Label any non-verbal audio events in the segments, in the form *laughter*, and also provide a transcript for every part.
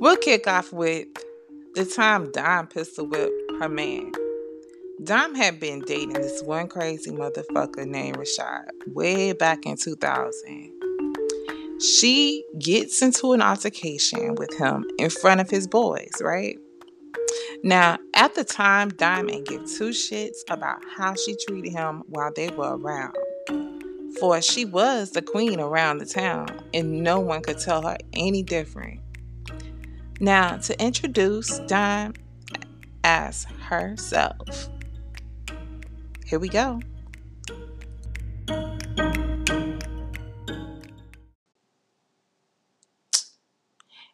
We'll kick off with the time Dime pistol whipped her man. Dime had been dating this one crazy motherfucker named Rashad way back in 2000. She gets into an altercation with him in front of his boys, right? Now, at the time, Diamond gave two shits about how she treated him while they were around. For she was the queen around the town, and no one could tell her any different. Now, to introduce Dime as herself. Here we go.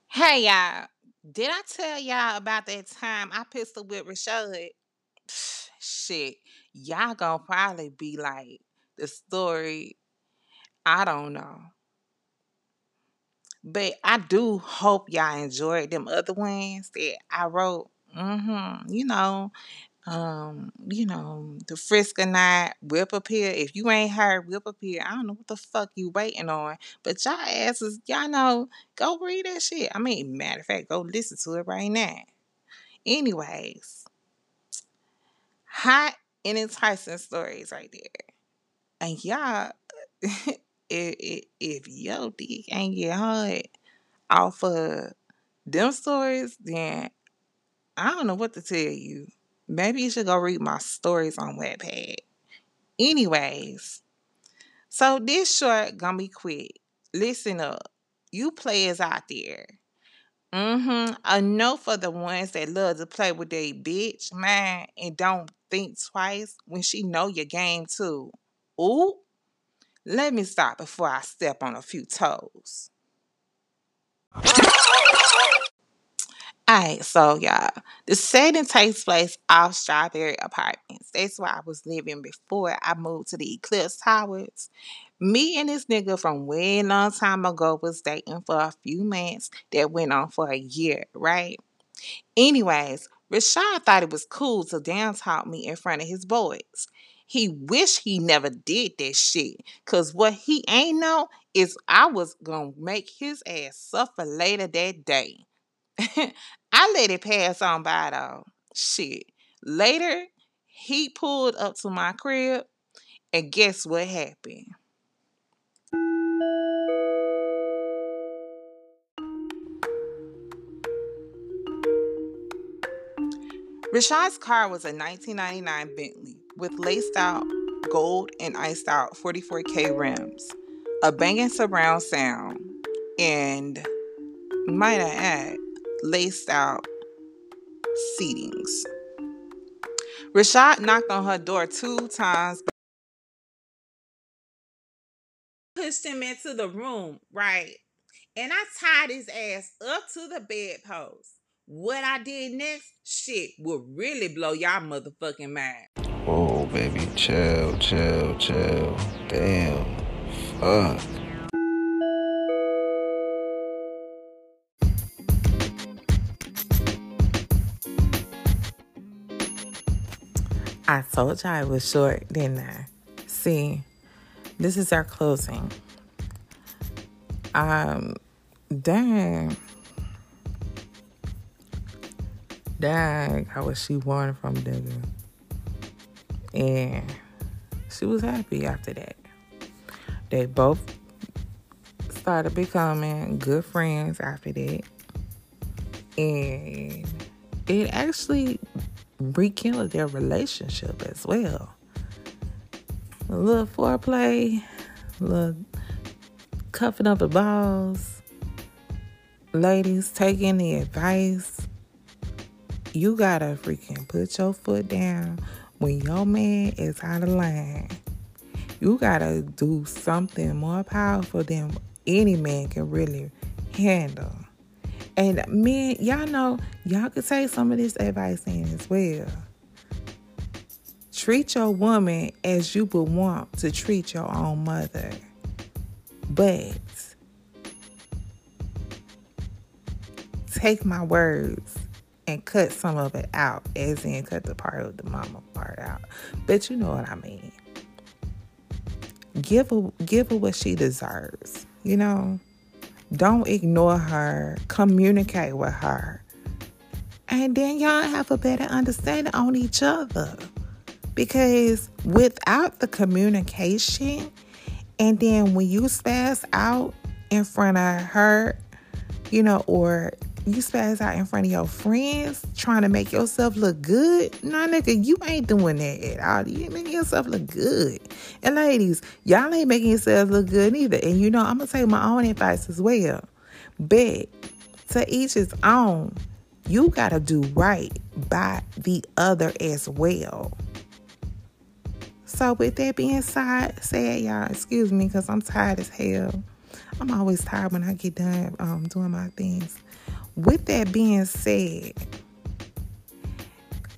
Hey, y'all. Did I tell y'all about that time I pistol with Rashad? *sighs* Shit, y'all gonna probably be like the story. I don't know. But I do hope y'all enjoyed them other ones that I wrote. Mm-hmm. You know, um, you know, the Frisk or not, Whip Appear. If you ain't heard Whip Appear, I don't know what the fuck you waiting on. But y'all asses, y'all know, go read that shit. I mean, matter of fact, go listen to it right now. Anyways, hot and enticing stories right there. And y'all, *laughs* if, if, your dick ain't get hard off of them stories, then I don't know what to tell you. Maybe you should go read my stories on Wattpad. Anyways, so this short gonna be quick. Listen up, you players out there. Mm-hmm. Note for the ones that love to play with their bitch, man, and don't think twice when she know your game too. Ooh, let me stop before I step on a few toes. Alright, so y'all, the setting takes place off Strawberry Apartments. That's where I was living before I moved to the Eclipse Towers. Me and this nigga from way long time ago was dating for a few months that went on for a year, right? Anyways, Rashad thought it was cool to down talk me in front of his boys. He wish he never did that shit. Cause what he ain't know is I was gonna make his ass suffer later that day. *laughs* I let it pass on by though. Shit. Later, he pulled up to my crib, and guess what happened? Rashad's car was a 1999 Bentley with laced out gold and iced out 44K rims, a banging surround sound, and might I add, laced out seatings. Rashad knocked on her door two times. Pushed him into the room, right? And I tied his ass up to the bedpost. What I did next, shit, will really blow y'all motherfucking mind. Baby, chill, chill, chill. Damn, fuck. I told y'all it was short, didn't I? See, this is our closing. Um, dang. Dang, how was she born from Digger? And she was happy after that. They both started becoming good friends after that. And it actually rekindled their relationship as well. A little foreplay, a little cuffing up the balls. Ladies, taking the advice. You gotta freaking put your foot down when your man is out of line. You gotta do something more powerful than any man can really handle. And men, y'all know, y'all could take some of this advice in as well. Treat your woman as you would want to treat your own mother. But take my words and cut some of it out, as in cut the part of the mama part out. But you know what I mean. Give her give her what she deserves, you know? Don't ignore her. Communicate with her. And then y'all have a better understanding on each other. Because without the communication, and then when you spaz out in front of her, you know, or you spaz out in front of your friends trying to make yourself look good. Nah, nigga, you ain't doing that at all. You ain't making yourself look good. And ladies, y'all ain't making yourselves look good either. And you know, I'm gonna take my own advice as well. But to each his own. You gotta do right by the other as well. So with that being said, said y'all, excuse me, because I'm tired as hell. I'm always tired when I get done um, doing my things. With that being said,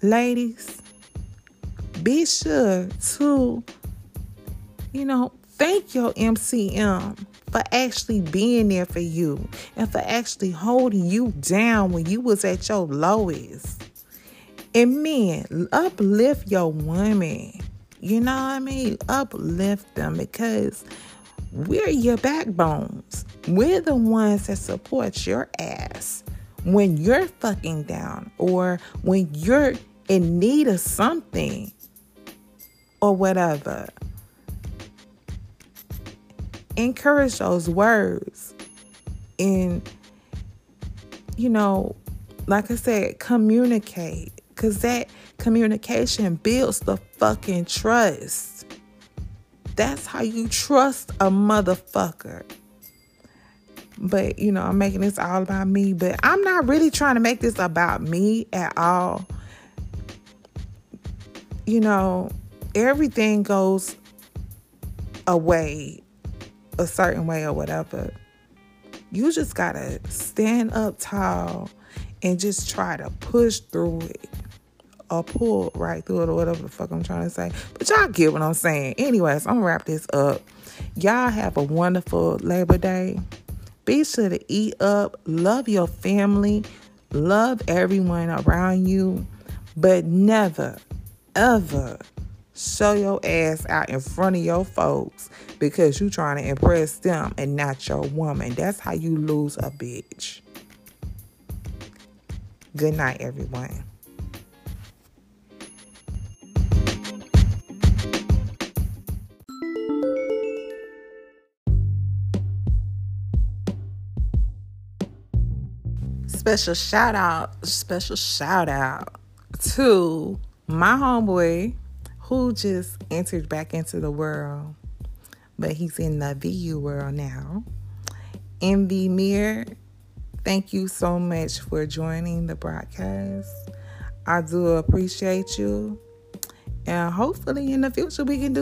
ladies, be sure to, you know, thank your MCM for actually being there for you and for actually holding you down when you was at your lowest. And men, uplift your women. You know what I mean? Uplift them because we're your backbones. We're the ones that support your ass when you're fucking down or when you're in need of something or whatever. Encourage those words and, you know, like I said, communicate because that communication builds the fucking trust. That's how you trust a motherfucker. But, you know, I'm making this all about me, but I'm not really trying to make this about me at all. You know, everything goes away a certain way or whatever. You just gotta stand up tall and just try to push through it or pull right through it or whatever the fuck I'm trying to say. But y'all get what I'm saying. Anyways, I'm gonna wrap this up. Y'all have a wonderful Labor Day. Be sure to eat up, love your family, love everyone around you, but never, ever show your ass out in front of your folks because you trying to impress them and not your woman. That's how you lose a bitch. Good night, everyone. Special shout out, special shout out to my homeboy who just entered back into the world, but he's in the VU world now. Envy Mirror, thank you so much for joining the broadcast. I do appreciate you. And hopefully in the future we can do